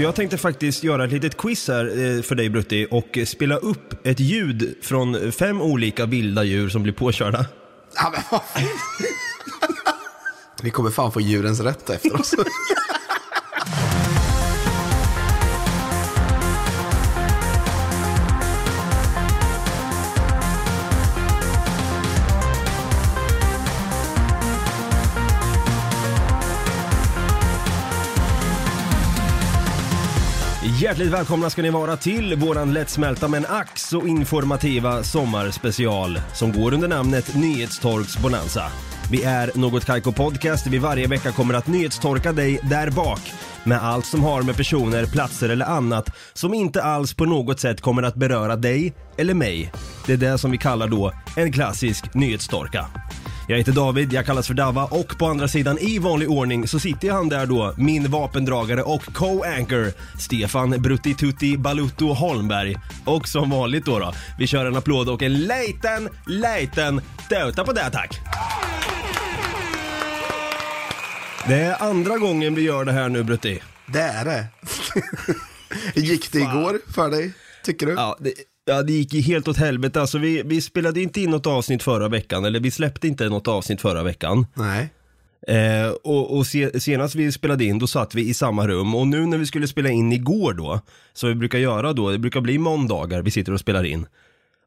Så jag tänkte faktiskt göra ett litet quiz här eh, för dig Brutti och spela upp ett ljud från fem olika vilda djur som blir påkörda. Ja, men vad. Vi kommer fan få djurens rätt efter oss. Hjärtligt välkomna ska ni vara till våran lättsmälta men ack så informativa sommarspecial som går under namnet Nyhetstorks Bonanza. Vi är Något Kaiko Podcast. där Vi varje vecka kommer att nyhetstorka dig där bak med allt som har med personer, platser eller annat som inte alls på något sätt kommer att beröra dig eller mig. Det är det som vi kallar då en klassisk nyhetstorka. Jag heter David, jag kallas för Dava och på andra sidan i vanlig ordning så sitter han där då, min vapendragare och co-anchor Stefan Bruttitutti Balutto Holmberg. Och som vanligt då då, vi kör en applåd och en liten, liten döta på det tack! Det är andra gången vi gör det här nu Brutti. Det är det. Gick det igår för dig, tycker du? Ja, det, ja, det gick ju helt åt helvete. Alltså vi, vi spelade inte in något avsnitt förra veckan, eller vi släppte inte något avsnitt förra veckan. Nej. Eh, och och se, senast vi spelade in, då satt vi i samma rum. Och nu när vi skulle spela in igår då, som vi brukar göra då, det brukar bli måndagar vi sitter och spelar in.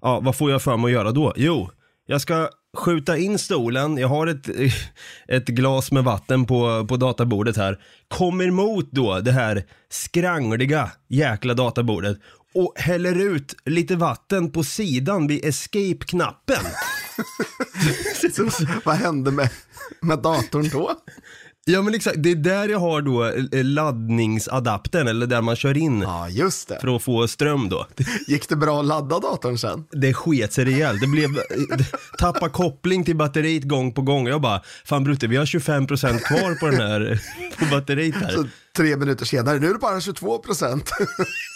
Ja, vad får jag för mig att göra då? Jo, jag ska skjuta in stolen, jag har ett, ett glas med vatten på, på databordet här. Kommer emot då det här skrangliga jäkla databordet och häller ut lite vatten på sidan vid escape-knappen. Vad hände med, med datorn då? Ja men exakt, det är där jag har då eh, laddningsadaptern, eller där man kör in Ja, just det. för att få ström då. Gick det bra att ladda datorn sen? Det sket sig rejält, det blev, tappa koppling till batteriet gång på gång. Jag bara, fan Brutte vi har 25% kvar på den här, på batteriet här. Så tre minuter senare, nu är det bara 22 procent.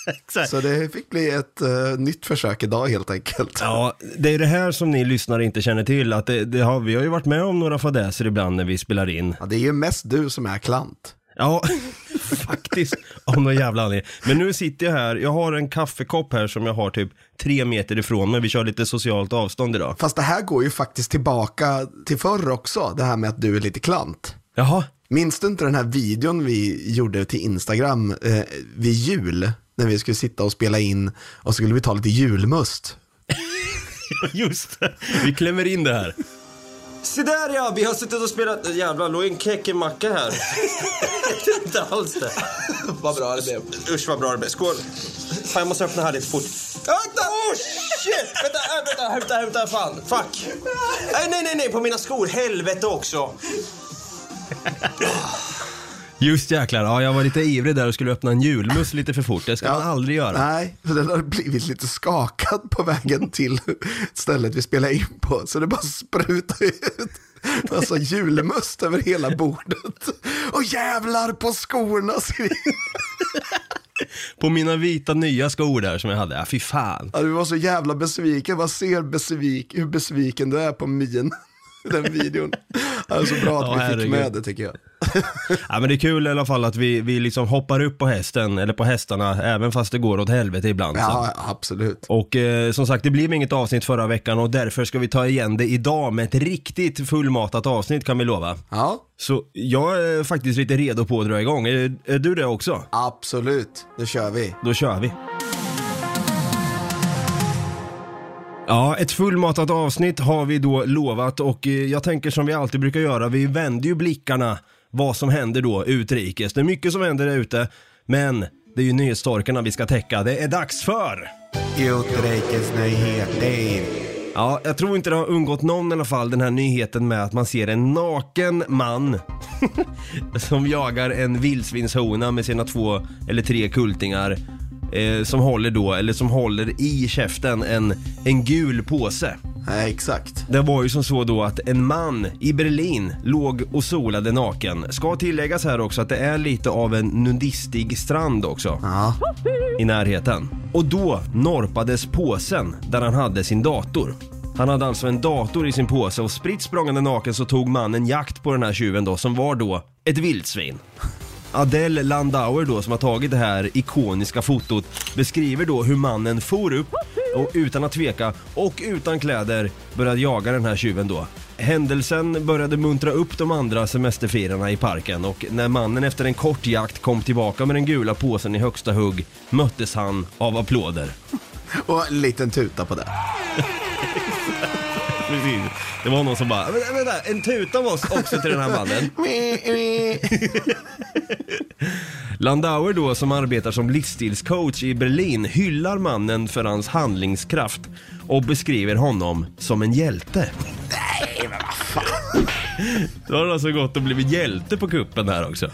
Exakt. Så det fick bli ett uh, nytt försök idag helt enkelt. Ja, det är det här som ni lyssnare inte känner till, att det, det har, vi har ju varit med om några fadäser ibland när vi spelar in. Ja, det är ju mest du som är klant. Ja, faktiskt. Om någon jävla anledning. Men nu sitter jag här, jag har en kaffekopp här som jag har typ tre meter ifrån mig. Vi kör lite socialt avstånd idag. Fast det här går ju faktiskt tillbaka till förr också, det här med att du är lite klant. Jaha, Minns du inte den här videon vi gjorde till Instagram eh, vid jul? När vi skulle sitta och spela in och så skulle vi ta lite julmust. just det. Vi klämmer in det här. Se där ja, vi har suttit och spelat... Jävlar, låg en kekemacka här. inte alls det. Vad bra det blev. Usch vad bra det blev. Skål. Fan, jag måste öppna här lite fort. Vänta! Oh shit! Vänta, äh, vänta, hämta, hämta, fan. Fuck. Nej, nej, nej, nej, på mina skor. Helvete också. Just jäklar, ja jag var lite ivrig där och skulle öppna en julmust lite för fort. Det ska man aldrig göra. Nej, för den har blivit lite skakad på vägen till stället vi spelar in på. Så det bara sprutar ut massa julmust över hela bordet. Och jävlar på skorna! På mina vita nya skor där som jag hade. Ja, fy fan. Ja, du var så jävla besviken. Vad ser besvik, hur besviken du är på min den videon. Det är så bra att Ja, vi fick herregud. med det tycker jag. Ja men det är kul i alla fall att vi, vi liksom hoppar upp på hästen, eller på hästarna, även fast det går åt helvete ibland. Så. Ja, absolut. Och eh, som sagt, det blev inget avsnitt förra veckan och därför ska vi ta igen det idag med ett riktigt fullmatat avsnitt kan vi lova. Ja, Så jag är faktiskt lite redo på att dra igång. Är, är du det också? absolut. Nu kör vi. Då kör vi. Ja, ett fullmatat avsnitt har vi då lovat och eh, jag tänker som vi alltid brukar göra, vi vänder ju blickarna vad som händer då utrikes. Det är mycket som händer där ute, men det är ju nyhetstorkarna vi ska täcka. Det är dags för... Utrikesnyheter. Ja, jag tror inte det har undgått någon i alla fall den här nyheten med att man ser en naken man som jagar en vildsvinshona med sina två eller tre kultingar eh, som håller då, eller som håller i käften en, en gul påse. Nej, exakt. Det var ju som så då att en man i Berlin låg och solade naken. Ska tilläggas här också att det är lite av en nudistig strand också Ja, i närheten. Och då norpades påsen där han hade sin dator. Han hade alltså en dator i sin påse och spritt språngande naken så tog mannen jakt på den här tjuven då som var då ett vildsvin. Adele Landauer då, som har tagit det här ikoniska fotot, beskriver då hur mannen for upp och utan att tveka och utan kläder började jaga den här tjuven då. Händelsen började muntra upp de andra semesterfirarna i parken och när mannen efter en kort jakt kom tillbaka med den gula påsen i högsta hugg möttes han av applåder. Och en liten tuta på det. Precis. Det var någon som bara, vänta, vänta, en tuta av oss också till den här mannen. Landauer då som arbetar som livsstilscoach i Berlin hyllar mannen för hans handlingskraft och beskriver honom som en hjälte. Nej, men vad fan. Då har han alltså gått och blivit hjälte på kuppen här också.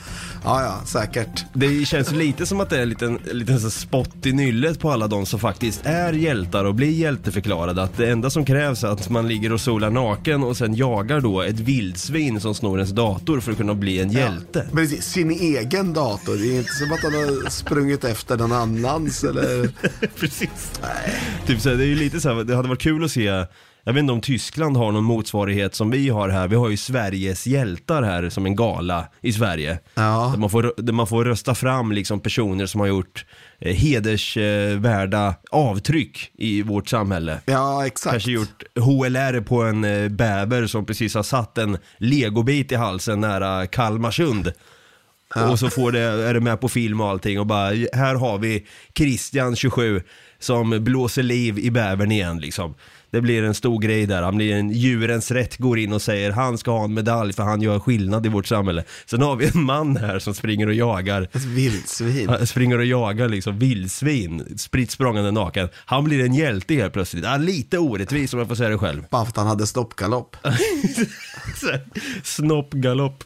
Ja, ja, säkert. Det känns lite som att det är en liten, en liten så spott i nyllet på alla de som faktiskt är hjältar och blir hjälteförklarade. Att det enda som krävs är att man ligger och solar naken och sen jagar då ett vildsvin som snor ens dator för att kunna bli en hjälte. Ja, precis, sin egen dator. Det är inte som att han har sprungit efter någon annans eller... Precis. Typ så här, det är ju lite så här, det hade varit kul att se jag vet inte om Tyskland har någon motsvarighet som vi har här. Vi har ju Sveriges hjältar här som en gala i Sverige. Ja. Där man får, där man får rösta fram liksom personer som har gjort eh, hedersvärda avtryck i vårt samhälle. Ja, exakt. Kanske gjort HLR på en eh, bäver som precis har satt en legobit i halsen nära Kalmarsund. Och så får det, är det med på film och allting och bara, här har vi Christian 27 som blåser liv i bävern igen liksom. Det blir en stor grej där, han blir en djurens rätt, går in och säger han ska ha en medalj för han gör skillnad i vårt samhälle. Sen har vi en man här som springer och jagar vildsvin. han springer och jagar liksom vildsvin, spritt språngande naken. Han blir en hjälte helt plötsligt. Ja, lite orättvis om jag får säga det själv. Bara för att han hade här, Snoppgalopp.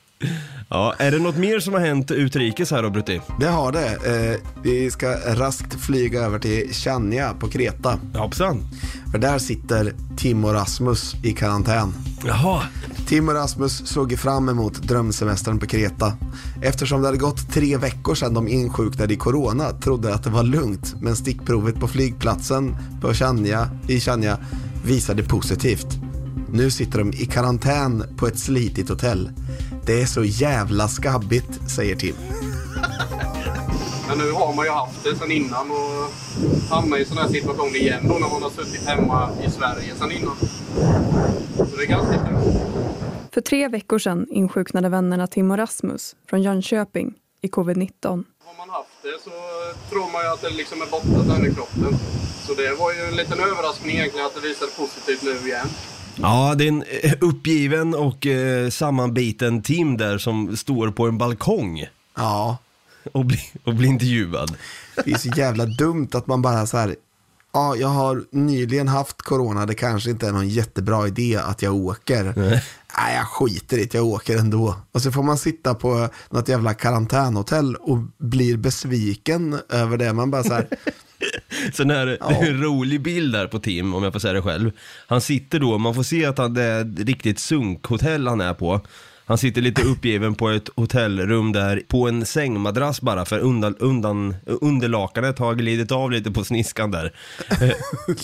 Ja, är det något mer som har hänt utrikes här då Brutti? Det har det. Eh, vi ska raskt flyga över till Chania på Kreta. Hoppsan. För där sitter Tim och Rasmus i karantän. Jaha. Tim och Rasmus såg fram emot drömsemestern på Kreta. Eftersom det hade gått tre veckor sedan de insjuknade i corona trodde att det var lugnt. Men stickprovet på flygplatsen på Chania, i Chania visade positivt. Nu sitter de i karantän på ett slitigt hotell. Det är så jävla skabbigt, säger Tim. Men nu har man ju haft det sen innan och hamnar i sån här situation igen då när man har suttit hemma i Sverige sen innan. Så det är ganska tufft. För tre veckor sedan insjuknade vännerna Tim och Rasmus från Jönköping i covid-19. Har man haft det så tror man ju att det liksom är borta sen i kroppen. Så det var ju en liten överraskning egentligen att det visade positivt nu igen. Ja, det är en eh, uppgiven och eh, sammanbiten Tim där som står på en balkong Ja, och, blir och blir intervjuad. det är så jävla dumt att man bara så här. Ja, jag har nyligen haft corona, det kanske inte är någon jättebra idé att jag åker. Nej, jag skiter i det, jag åker ändå. Och så får man sitta på något jävla karantänhotell och blir besviken över det. Man bara så här, Sen är det, det är en rolig bild där på Tim, om jag får säga det själv. Han sitter då, man får se att han, det är ett riktigt sunkhotell han är på. Han sitter lite uppgiven på ett hotellrum där, på en sängmadrass bara, för undan, undan, underlakanet har glidit av lite på sniskan där.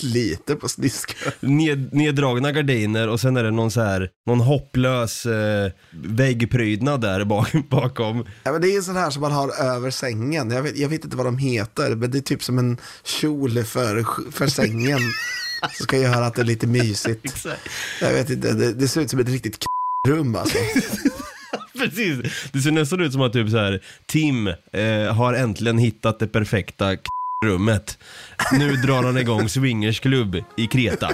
lite på sniskan. Ned, neddragna gardiner och sen är det någon så här, någon hopplös eh, väggprydnad där bak, bakom. Ja, men det är sån här som man har över sängen. Jag vet, jag vet inte vad de heter, men det är typ som en kjol för, för sängen. som ska göra att det är lite mysigt. Jag vet inte, det, det ser ut som ett riktigt rum alltså. Precis, det ser nästan ut som att typ så här, Tim eh, har äntligen hittat det perfekta rummet. Nu drar han igång swingersklubb i Kreta.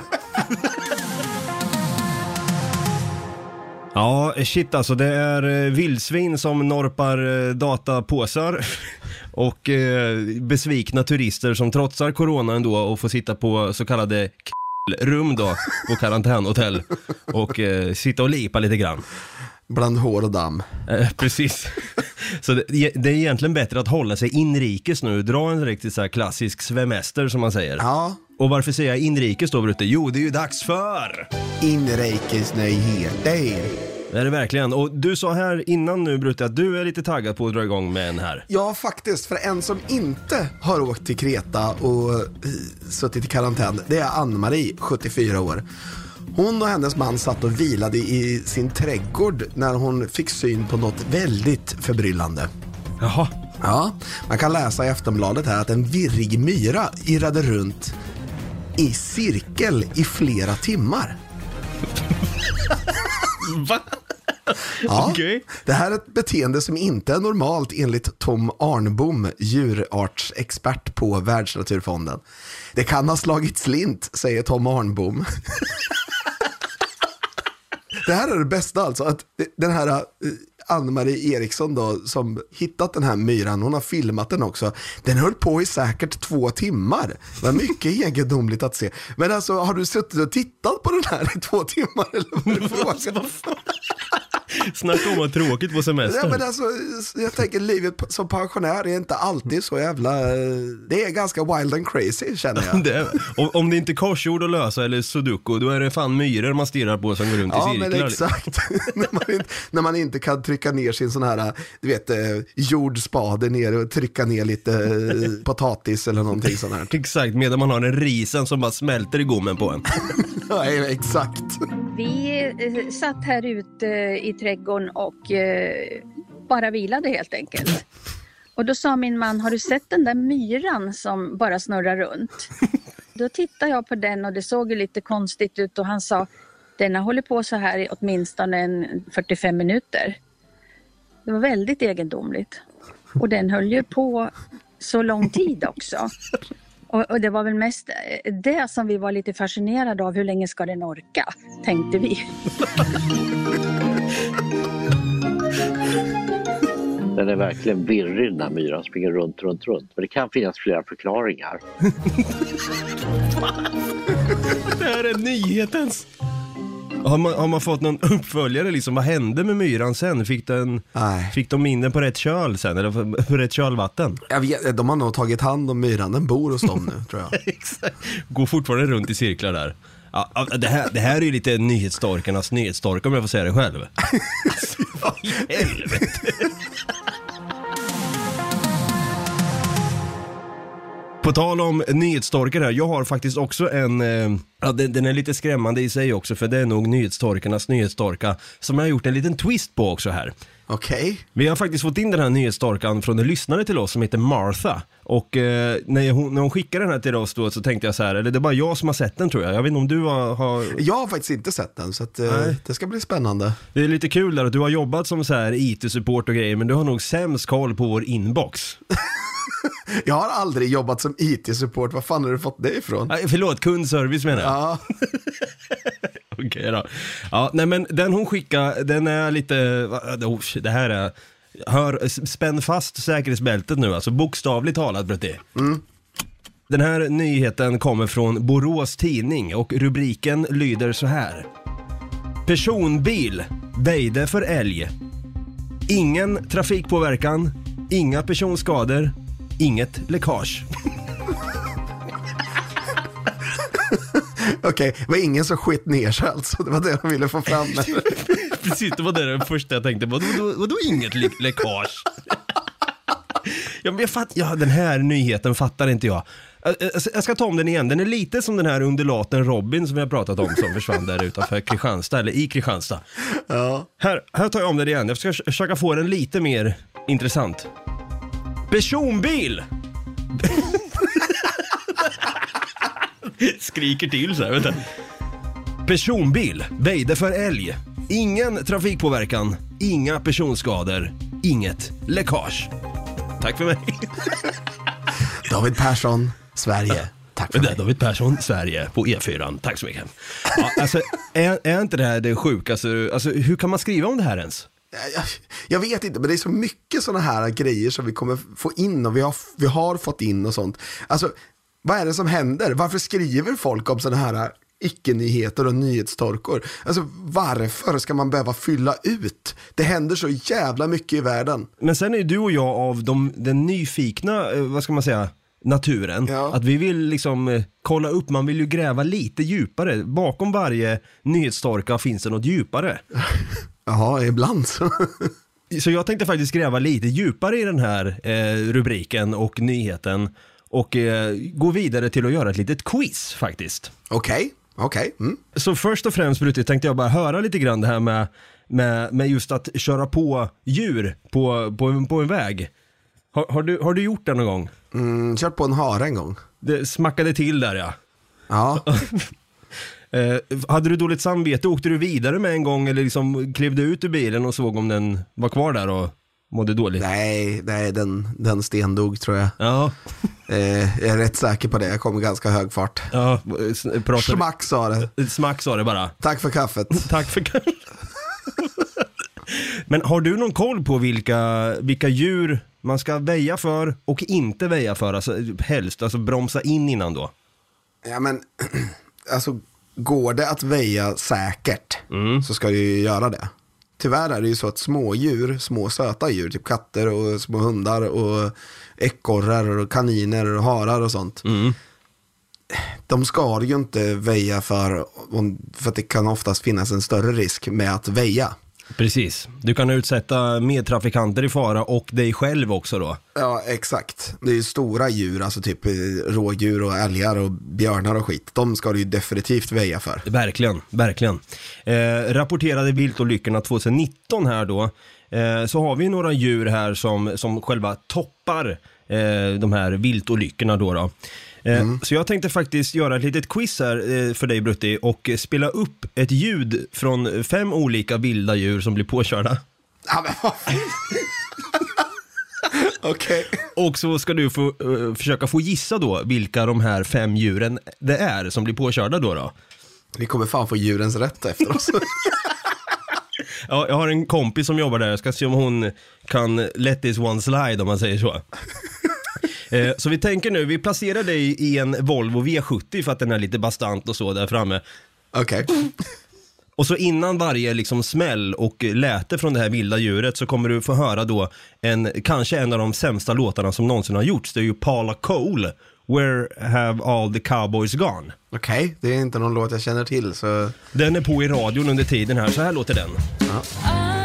Ja, shit alltså. Det är eh, vildsvin som norpar eh, datapåsar och eh, besvikna turister som trotsar corona ändå och får sitta på så kallade rum då på karantänhotell och eh, sitta och lipa lite grann. Bland hår och damm. Eh, precis. Så det, det är egentligen bättre att hålla sig inrikes nu, dra en riktigt så här klassisk svemester som man säger. Ja, Och varför säger jag inrikes då Brutte? Jo, det är ju dags för! inrikesnyheter. Det är det verkligen. Och du sa här innan nu Brutte att du är lite taggad på att dra igång med en här. Ja, faktiskt. För en som inte har åkt till Kreta och eh, suttit i karantän, det är Ann-Marie, 74 år. Hon och hennes man satt och vilade i sin trädgård när hon fick syn på något väldigt förbryllande. Jaha. Ja, man kan läsa i Aftonbladet här att en virrig myra irrade runt i cirkel i flera timmar. Va? Ja, Okej. Det här är ett beteende som inte är normalt enligt Tom Arnbom, djurartsexpert på Världsnaturfonden. Det kan ha slagit slint, säger Tom Arnbom. Det här är det bästa alltså, att den här eh, Ann-Marie Eriksson då, som hittat den här myran, hon har filmat den också. Den höll på i säkert två timmar. Det var mycket egendomligt att se. Men alltså, har du suttit och tittat på den här i två timmar? Eller vad det frågan? Snacka om vad tråkigt på semester. Ja, men alltså, jag tänker livet som pensionär är inte alltid så jävla... Det är ganska wild and crazy känner jag. Det om, om det inte är korsord att lösa eller sudoku, då är det fan myror man stirrar på som går runt Ja i men cirklar. exakt. när, man inte, när man inte kan trycka ner sin sån här, du vet, eh, jordspade ner och trycka ner lite eh, potatis eller någonting sånt här. Exakt, medan man har en risen som bara smälter i gommen på en. Ja, exakt. Vi eh, satt här ute i trädgården och eh, bara vilade helt enkelt. Och då sa min man, har du sett den där myran som bara snurrar runt? Då tittade jag på den och det såg ju lite konstigt ut och han sa, den har hållit på så här i åtminstone en 45 minuter. Det var väldigt egendomligt. Och den höll ju på så lång tid också. Och, och det var väl mest eh, det som vi var lite fascinerade av. Hur länge ska den orka? Tänkte vi. Den är verkligen virrig den här myran, springer runt, runt, runt. Men det kan finnas flera förklaringar. Det här är nyhetens. Har man, har man fått någon uppföljare liksom? Vad hände med myran sen? Fick, den, Nej. fick de in den på rätt köl sen? Eller på- rätt kölvatten? Jag vet, de har nog tagit hand om myran, den bor hos dem nu tror jag. Exakt. Går fortfarande runt i cirklar där. Ja, det, här, det här är ju lite nyhetsstorkarnas nyhetsstork om jag får säga det själv. Vad i helvete? På tal om nyhetsstorkar här, jag har faktiskt också en, eh, ja, den, den är lite skrämmande i sig också för det är nog nyhetsstorkarnas nyhetsstorka som jag har gjort en liten twist på också här. Okej. Vi har faktiskt fått in den här nyhetsstorkan från en lyssnare till oss som heter Martha. Och eh, när, hon, när hon skickade den här till oss då så tänkte jag så här, eller det är bara jag som har sett den tror jag. Jag vet inte om du har, har Jag har faktiskt inte sett den så att, eh, Nej. det ska bli spännande. det är lite kul där att du har jobbat som så här IT-support och grejer men du har nog sämst koll på vår inbox. Jag har aldrig jobbat som IT-support, var fan har du fått det ifrån? Nej, förlåt, kundservice menar jag. Ja, Okej då. Ja, nej men den hon skickade, den är lite, oh, det här är, hör, spänn fast säkerhetsbältet nu alltså, bokstavligt talat Brutti. Den här nyheten kommer från Borås Tidning och rubriken lyder så här. Personbil väjde för älg. Ingen trafikpåverkan, inga personskador, inget läckage. okej. Det var ingen som skit ner sig alltså, det var det de ville få fram. Precis, det var det den första jag tänkte. Vadå, vadå, vadå inget lä- läckage? ja, men jag fatt, ja, den här nyheten fattar inte jag. Jag- jag- Jag ska ta om den igen. Den är lite som den här undulaten Robin som vi har pratat om som försvann där utanför Kristianstad, eller i Kristianstad. Ja. Här, här tar jag om den igen. Jag ska försöka få den lite mer intressant. Personbil! Skriker till så här, vänta. Personbil väjde för älg. Ingen trafikpåverkan, inga personskador, inget läckage. Tack för mig. David Persson, Sverige. Tack för Det mig. David Persson, Sverige, på E4. Tack så mycket. Ja, alltså, är, är inte det här det sjukaste? Alltså, hur kan man skriva om det här ens? Jag, jag vet inte, men det är så mycket sådana här grejer som vi kommer få in och vi har, vi har fått in och sånt. Alltså, vad är det som händer? Varför skriver folk om sådana här icke-nyheter och nyhetstorkor? Alltså, varför ska man behöva fylla ut? Det händer så jävla mycket i världen. Men sen är du och jag av de, den nyfikna, eh, vad ska man säga, naturen. Ja. Att vi vill liksom eh, kolla upp, man vill ju gräva lite djupare. Bakom varje nyhetsstorka finns det något djupare. Jaha, ibland så. Så jag tänkte faktiskt gräva lite djupare i den här eh, rubriken och nyheten och eh, gå vidare till att göra ett litet quiz faktiskt. Okej, okej. Mm. Så först och främst Brutti tänkte jag bara höra lite grann det här med, med, med just att köra på djur på, på, en, på en väg. Har, har, du, har du gjort det någon gång? Mm, kört på en hare en gång. Det smackade till där ja. Ja, Eh, hade du dåligt samvete, åkte du vidare med en gång eller liksom klev du ut ur bilen och såg om den var kvar där och mådde dåligt? nej, nej den, den stendog tror jag. Ja, Eh, jag är rätt säker på det, jag kom i ganska hög fart. ja, s- pratade... Smack sa det. Smack sa det bara. Tack för kaffet. Tack för Men har du någon koll på vilka, vilka djur man ska väja för och inte väja för? Alltså helst, alltså bromsa in innan då. Ja men, alltså går det att väja säkert så ska du ju göra det. Tyvärr är det ju så att små djur, små söta djur, typ katter och små hundar och ekorrar och kaniner och harar och sånt. De ska du ju inte väja för, för att det kan oftast finnas en större risk med att väja. Precis. Du kan utsätta medtrafikanter i fara och dig själv också då. Ja, exakt. Det är ju stora djur, alltså typ eh, rådjur och älgar och björnar och skit. De ska du ju definitivt väja för. Verkligen, verkligen. Eh, rapporterade viltolyckorna 2019 här då, eh, så har vi några djur här som, som själva toppar eh, de här viltolyckorna då. då. Eh, Så jag tänkte faktiskt göra ett litet quiz här eh, för dig Brutti och spela upp ett ljud från fem olika vilda djur som blir påkörda. Ja, men. Okej. Och så ska du få, eh, försöka få gissa då vilka de här fem djuren det är som blir påkörda då. då. Vi kommer fan få djurens rätt efter oss. Ja, jag har en kompis som jobbar där, jag ska se om hon kan let this one slide om man säger så. Eh, Så vi tänker nu, vi placerar dig i en Volvo V70 för att den är lite bastant och så där framme. Okej. Och så innan varje liksom smäll och läte från det här vilda djuret så kommer du få höra då en, kanske en av de sämsta låtarna som någonsin har gjorts. Det är ju Paula Cole, Where have all the cowboys gone? Okej, det är inte någon låt jag känner till så... Den är på i radion under tiden här, så här låter den. I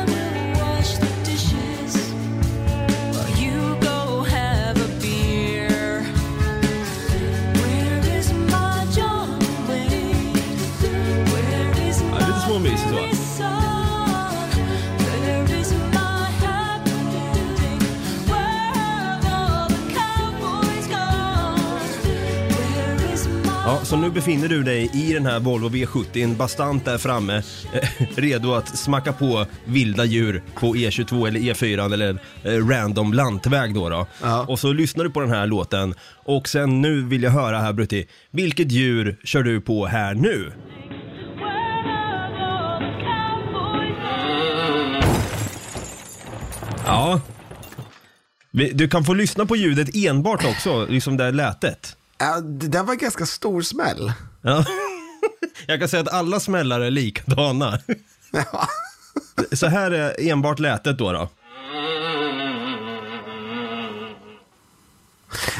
Ja, så nu befinner du dig i den här Volvo V70, en bastant där framme, eh, redo att smacka på vilda djur på E22 eller E4 eller eh, random lantväg då. då. Ja. Och så lyssnar du på den här låten och sen nu vill jag höra här Brutti, vilket djur kör du på här nu? Ja. Du kan få lyssna på ljudet enbart också, liksom det här lätet. Ja, det där var en ganska stor smäll. Ja. Jag kan säga att alla smällar är likadana. Ja. Så här är enbart lätet då. då.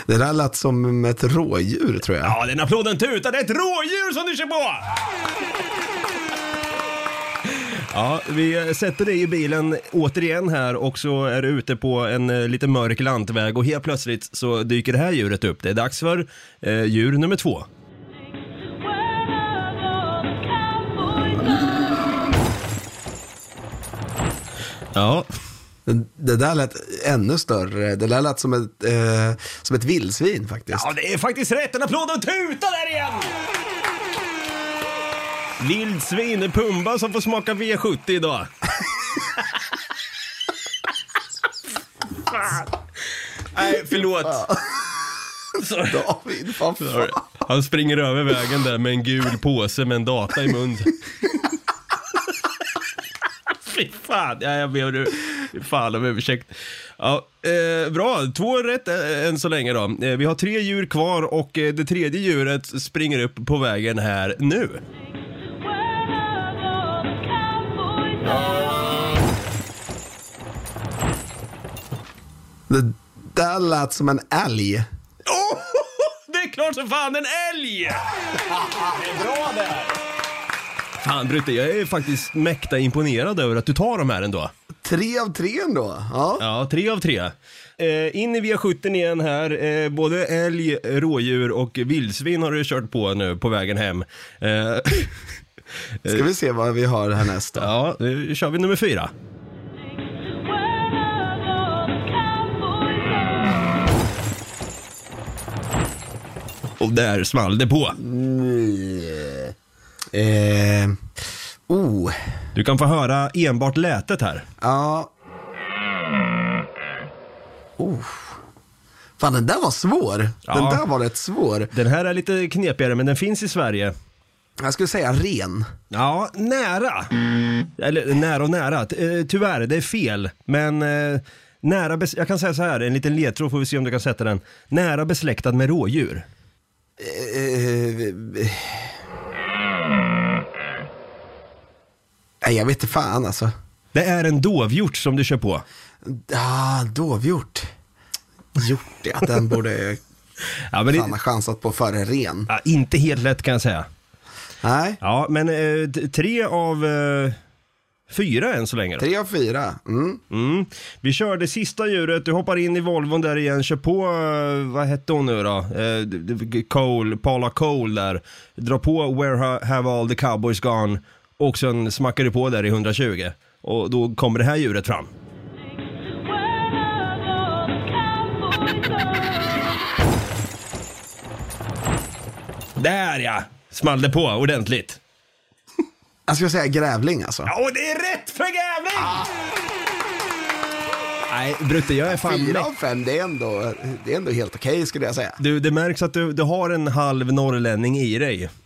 Det där lät som ett rådjur tror jag. Ja, den applåden tutar. Det är ett rådjur som du kör på! Ja, vi sätter dig i bilen återigen här och så är du ute på en eh, lite mörk lantväg och helt plötsligt så dyker det här djuret upp. Det är dags för eh, djur nummer två. Ja, Det, där lät ännu större. Det där lät som ett, eh, som ett vildsvin faktiskt. Ja, det är faktiskt rätt. En applåd och tuta där igen! Vildsvin Pumba som får smaka V70 idag. Nej, förlåt. Sorry. David, fan fan. Han springer över vägen där med en gul påse med en data i mun. Fy fan, ja, jag ber fan om ursäkt. Ja, eh, bra, två rätt eh, än så länge då. Eh, vi har tre djur kvar och eh, det tredje djuret springer upp på vägen här nu. Det där lät som en älg. Oh, det är klart som fan en älg! Det är bra där. Fan Brutte, jag är faktiskt mäkta imponerad över att du tar de här ändå. Tre av tre ändå. Ja. Ja, tre av tre. Eh, in i V70 igen här. Eh, både älg, rådjur och vildsvin har du kört på nu på vägen hem. Eh, Ska vi se vad vi har härnäst då. ja, nu kör vi nummer fyra. Och där small det på. Eh, oh, Du kan få höra enbart lätet här. ja. Oh. Fan, den där var svår. Den Ja. där var rätt svår. Den här är lite knepigare, men den finns i Sverige. Jag skulle säga ren. Ja, nära. Eller nära och nära. Eh, Tyvärr, det är fel. Men eh, nära, jag kan säga så här, en liten ledtråd får vi se om du kan sätta den. Nära besläktad med rådjur. Eh, Nej, jag vet inte fan alltså. Det är en dovhjort som du kör på. Ah, dovhjort. Hjort, ja. Den borde Ja, men fan det, ha chansat på före ren. ja, inte helt lätt kan jag säga. Nej, Ja, men eh, tre av eh, fyra än så länge. Då. tre av fyra. Mm. Mm. Vi kör det sista djuret, du hoppar in i Volvon där igen, kör på, eh, vad hette hon nu då? Eh, d- d- Cole, Paula Cole där. Dra på Where ha- have all the cowboys gone och sen smackar du på där i 120. Och då kommer det här djuret fram. Där ja! Small det på ordentligt. Jag skulle säga grävling alltså. Ja, och det är rätt för grävling! Nej, Brutte, jag är fan Fyra av fem, det är ändå, det är ändå helt okej skulle jag säga. Du, det märks att du, du har en halv norrlänning i dig.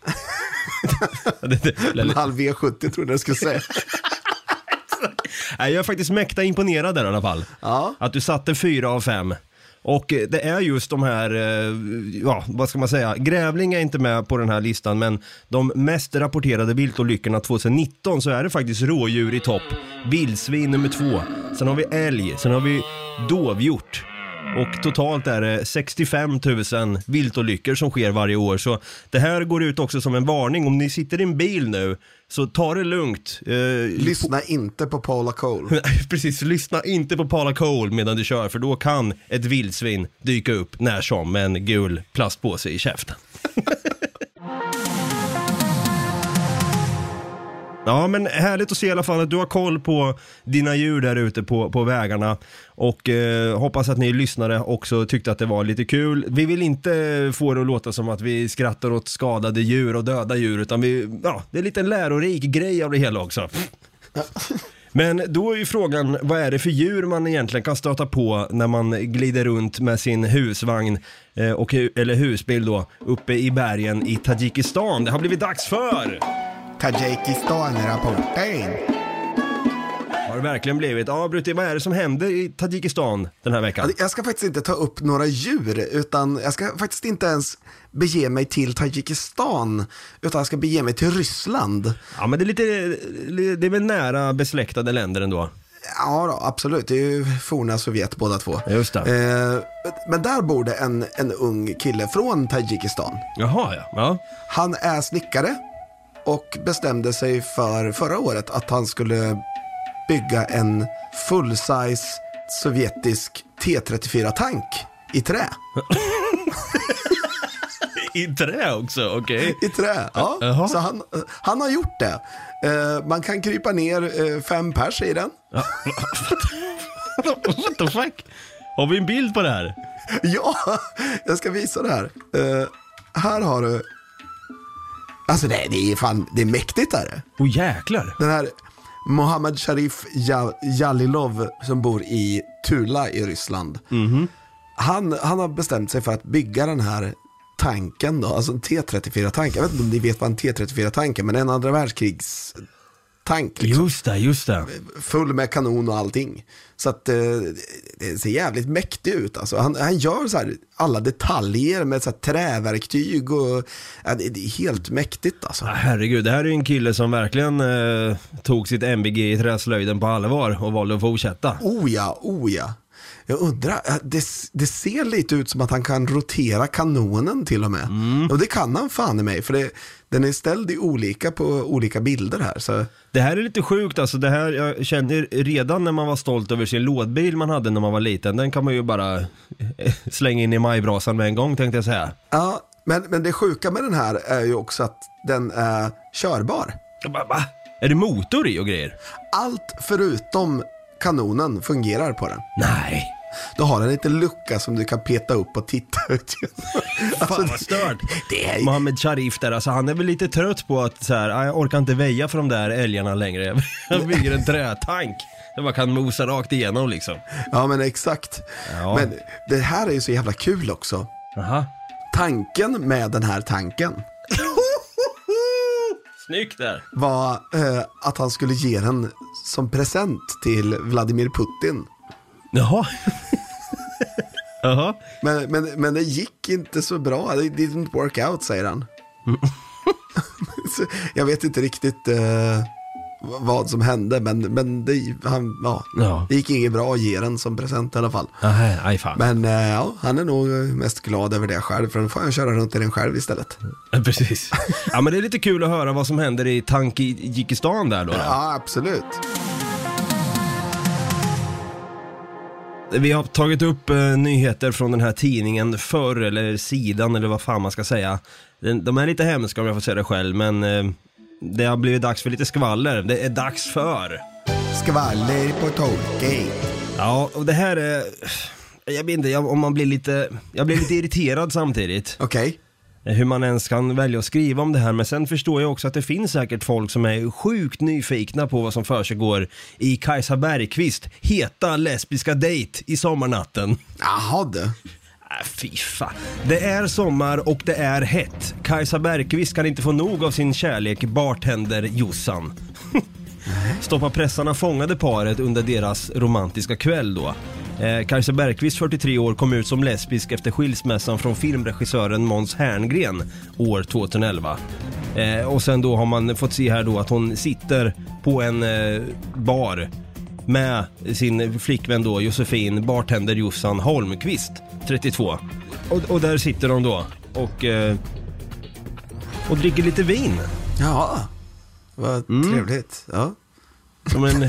En halv V70 trodde jag skulle säga. Nej, jag är faktiskt mäkta imponerad där i alla fall. Ja. Att du satte fyra av fem. Och eh, det är just de här, eh, ja vad ska man säga, grävling är inte med på den här listan men de mest rapporterade viltolyckorna 2019 så är det faktiskt rådjur i topp. Vildsvin nummer två. Sen har vi älg, sen har vi dovhjort. Och totalt är det 65 000 viltolyckor som sker varje år. Så det här går ut också som en varning. Om ni sitter i en bil nu, så ta det lugnt. Eh, Lyssna inte på Paula Cole. Precis, lyssna inte på Paula Cole medan du kör för då kan ett vildsvin dyka upp när som med en gul plastpåse i käften. Ja men härligt att se i alla fall att du har koll på dina djur där ute på, på vägarna och eh, hoppas att ni lyssnare också tyckte att det var lite kul. Vi vill inte få det att låta som att vi skrattar åt skadade djur och döda djur utan vi, ja, det är lite en lärorik grej av det hela också. Men då är ju frågan, vad är det för djur man egentligen kan stöta på när man glider runt med sin husvagn, eh, och, eller husbil då, uppe i bergen i Tadzjikistan. Det har blivit dags för! Tadzjikistan-rapporten. Har det verkligen blivit? Ja, Brutti, vad är det som händer i Tadzjikistan den här veckan? Jag ska faktiskt inte ta upp några djur, utan jag ska faktiskt inte ens bege mig till Tadzjikistan, utan jag ska bege mig till Ryssland. Ja, men det är lite, det är väl nära besläktade länder ändå. Ja, då, absolut. Det är ju forna Sovjet båda två. Just det. Eh, men där bor det en, en ung kille från Tadzjikistan. Jaha, ja. ja. Han är snickare och bestämde sig för förra året att han skulle bygga en full-size sovjetisk T34-tank i trä. I trä också, okej. I trä, ja. Jaha. Så han, han har gjort det. Eh, man kan krypa ner eh, fem pers i den. What the fuck? Har vi en bild på det här? Ja, jag ska visa det här. Eh, här har du... Alltså det, det är fan, det är mäktigt är det. Åh jäklar. Den här Mohammad Sharif Ja- Jalilov som bor i Tula i Ryssland. Han, han har bestämt sig för att bygga den här tanken då, alltså en T34-tank. Jag vet inte om ni vet vad en T34-tank är, men en andra världskrigs-tank. Liksom. Just det, just det. Full med kanon och allting. Så att eh, det ser jävligt mäktigt ut. Alltså. Han, han gör så här alla detaljer med så här träverktyg och ja, det, det är helt mäktigt alltså. Ah, herregud, det här är ju en kille som verkligen eh, tog sitt MBG i träslöjden på allvar och valde att fortsätta. Oh ja, oh ja. Jag undrar, ja, det, det ser lite ut som att han kan rotera kanonen till och med. Och det kan han fan i mig, för det, den är ställd i olika på olika bilder här. Så Det här är lite sjukt alltså, det här, jag känner redan när man var stolt över sin lådbil man hade när man var liten, den kan man ju bara eh, slänga in i majbrasan med en gång tänkte jag säga. Ja, men, men det sjuka med den här är ju också att den är körbar. Va? va? Är det motor i och grejer? Allt förutom kanonen fungerar på den. Nej. Du har en liten lucka som du kan peta upp och titta ut genom. Alltså, Fan vad stört. det är Mohammed Sharif där, alltså han är väl lite trött på att så här, "Ah, jag orkar inte väja för de där älgarna längre. Jag bygger en trätank. Jag bara kan mosa rakt igenom liksom. Ja men exakt. Ja. Men det här är ju så jävla kul också. Aha. Tanken med den här tanken Snyggt där. var eh, att han skulle ge den som present till Vladimir Putin. Jaha. Jaha. Men, men, men det gick inte så bra. Det didn't work out, säger han. Jag vet inte riktigt eh, vad som hände, men, men det, han, ja, Ja. det gick inget bra att ge den som present i alla fall. Aj fan. Men eh, ja, han är nog mest glad över det själv, för då får han köra runt i den själv istället. Precis. Ja men det är lite kul att höra vad som händer i Tankijikistan där då. då. Ja, absolut. Vi har tagit upp eh, nyheter från den här tidningen förr, eller sidan eller vad fan man ska säga. Den, de är lite hemska om jag får säga det själv, men eh, det har blivit dags för lite skvaller. Det är dags för... Skvaller på Tolkien. Ja, och det här är... Jag vet inte, jag, om man blir lite... Jag blir lite irriterad samtidigt. Okej. Hur man ens kan välja att skriva om det här. Men sen förstår jag också att det finns säkert folk som är sjukt nyfikna på vad som försiggår i Kajsa Bergqvist heta lesbiska dejt i sommarnatten. Jaha du. Äh, fy fan. Det är sommar och det är hett. Kajsa Bergqvist kan inte få nog av sin kärlek bartender Jossan. Stoppa pressarna fångade paret under deras romantiska kväll då. Eh, Kajsa Bergqvist, 43 år, kom ut som lesbisk efter skilsmässan från filmregissören Måns Herngren år 2011. Eh, och sen då har man fått se här då att hon sitter på en eh, bar med sin flickvän då, Josefin, bartender Jossan Holmqvist, 32. Och, och där sitter de då och, eh, och dricker lite vin. Ja, vad trevligt. Ja. Som en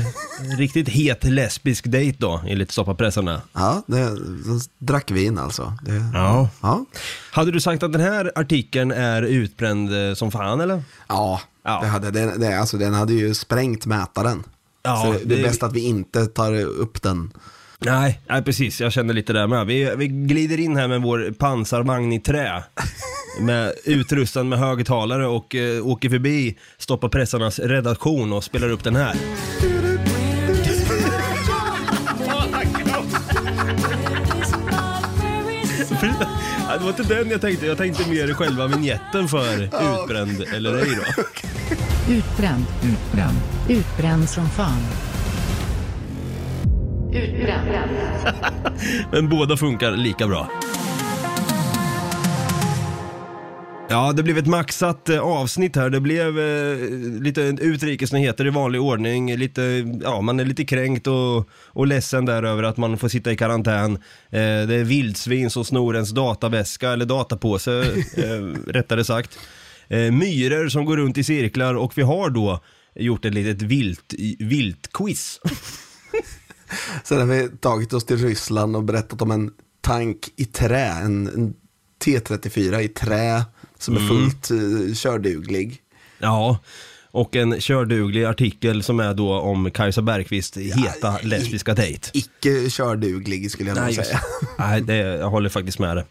riktigt het lesbisk dejt då, enligt soppapressarna. Ja, det, de drack vin alltså. Det, Ja. ja. Hade du sagt att den här artikeln är utbränd eh, som fan eller? Ja, Ja. Det hade, det, det, alltså, den hade ju sprängt mätaren. Ja, så det, det är bäst att vi inte tar upp den. Nej, nej precis. Jag kände lite där med. Vi, vi glider in här med vår pansarvagn i trä. Med utrustad med högtalare och eh, åker förbi Stoppa pressarnas redaktion och spelar upp den här. Ja, det var inte den jag tänkte. Jag tänkte mer själva vignetten för utbränd eller ej då. Utbränd, utbränd, utbränd som fan. Utbränd. Men båda funkar lika bra. Ja, det blev ett maxat eh, avsnitt här. Det blev eh, lite utrikesnyheter i vanlig ordning. Lite, ja, man är lite kränkt och, och ledsen där över att man får sitta i karantän. Eh, det är vildsvin som snor ens dataväska, eller datapåse eh, rättare sagt. Eh, myror som går runt i cirklar och vi har då gjort ett litet vilt, viltquiz. Sen har vi tagit oss till Ryssland och berättat om en tank i trä, en, en T34 i trä som är fullt uh, körduglig. Ja, och en körduglig artikel som är då om Kajsa Bergqvist heta lesbiska dejt. Icke körduglig skulle jag nog säga. nej det, jag håller faktiskt med det.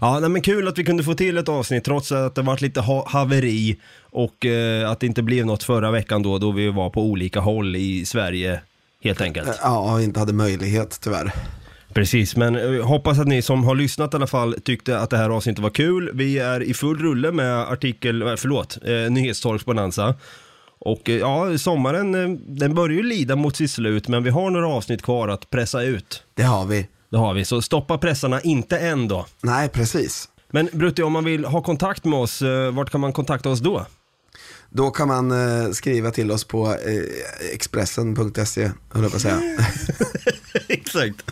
Ja, nej, men kul att vi kunde få till ett avsnitt trots att det varit lite ha haveri och eh, att det inte blev något förra veckan då, då vi var på olika håll i Sverige helt enkelt. Ja, inte hade möjlighet tyvärr. Precis, men eh, hoppas att ni som har lyssnat i alla fall tyckte att det här avsnittet var kul. Vi är i full rulle med artikel, eh, förlåt, eh, Nyhetstorgsbonanza. Och eh, ja, sommaren eh, den börjar ju lida mot sitt slut, men vi har några avsnitt kvar att pressa ut. Det har vi. Det har vi, så stoppa pressarna inte än då. Nej, precis. Men Brutti, om man vill ha kontakt med oss, eh, vart kan man kontakta oss då? Då kan man eh, skriva till oss på eh, Expressen.se, höll jag på att säga. Exakt.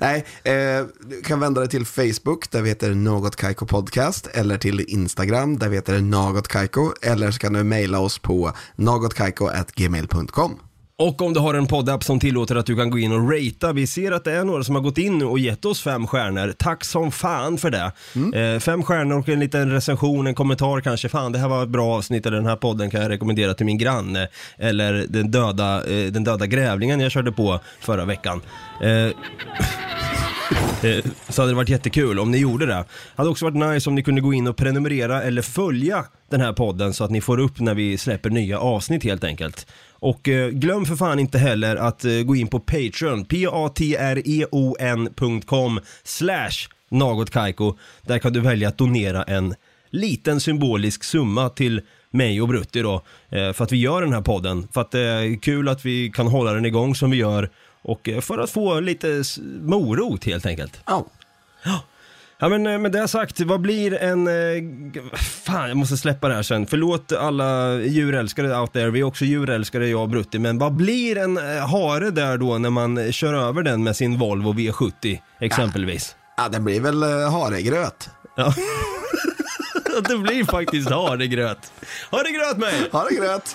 Nej, eh, du kan vända dig till Facebook där vi heter Något Kaiko Podcast eller till Instagram där vi heter Något Kaiko eller så kan du mejla oss på nagotkaiko.gmail.com. Och om du har en poddapp som tillåter att du kan gå in och ratea. Vi ser att det är några som har gått in nu och gett oss fem stjärnor. Tack som fan för det. Eh, fem stjärnor och en liten recension, en kommentar kanske. Fan, det här var ett bra avsnitt eller den här podden kan jag rekommendera till min granne. Eller den döda, eh, den döda grävlingen jag körde på förra veckan. Eh, eh, Så hade det varit jättekul om ni gjorde det. Hade också varit nice om ni kunde gå in och prenumerera eller följa den här podden så att ni får upp när vi släpper nya avsnitt helt enkelt. Och eh, glöm för fan inte heller att eh, gå in på Patreon, p-a-t-r-e-o-n.com slash nagotkaiko. Där kan du välja att donera en liten symbolisk summa till mig och Brutti då, eh, för att vi gör den här podden. För att det är kul att vi kan hålla den igång som vi gör och eh, för att få lite morot helt enkelt. Ja. Ja men eh, med det sagt, vad blir en... eh, Fan, jag måste släppa det här sen. Förlåt alla djurälskare out there, vi är också djurälskare jag och Brutti. Men vad blir en hare där då när man kör över den med sin Volvo V70 exempelvis? ja, det blir väl haregröt. Ja. det blir faktiskt haregröt. Haregröt med er! Haregröt.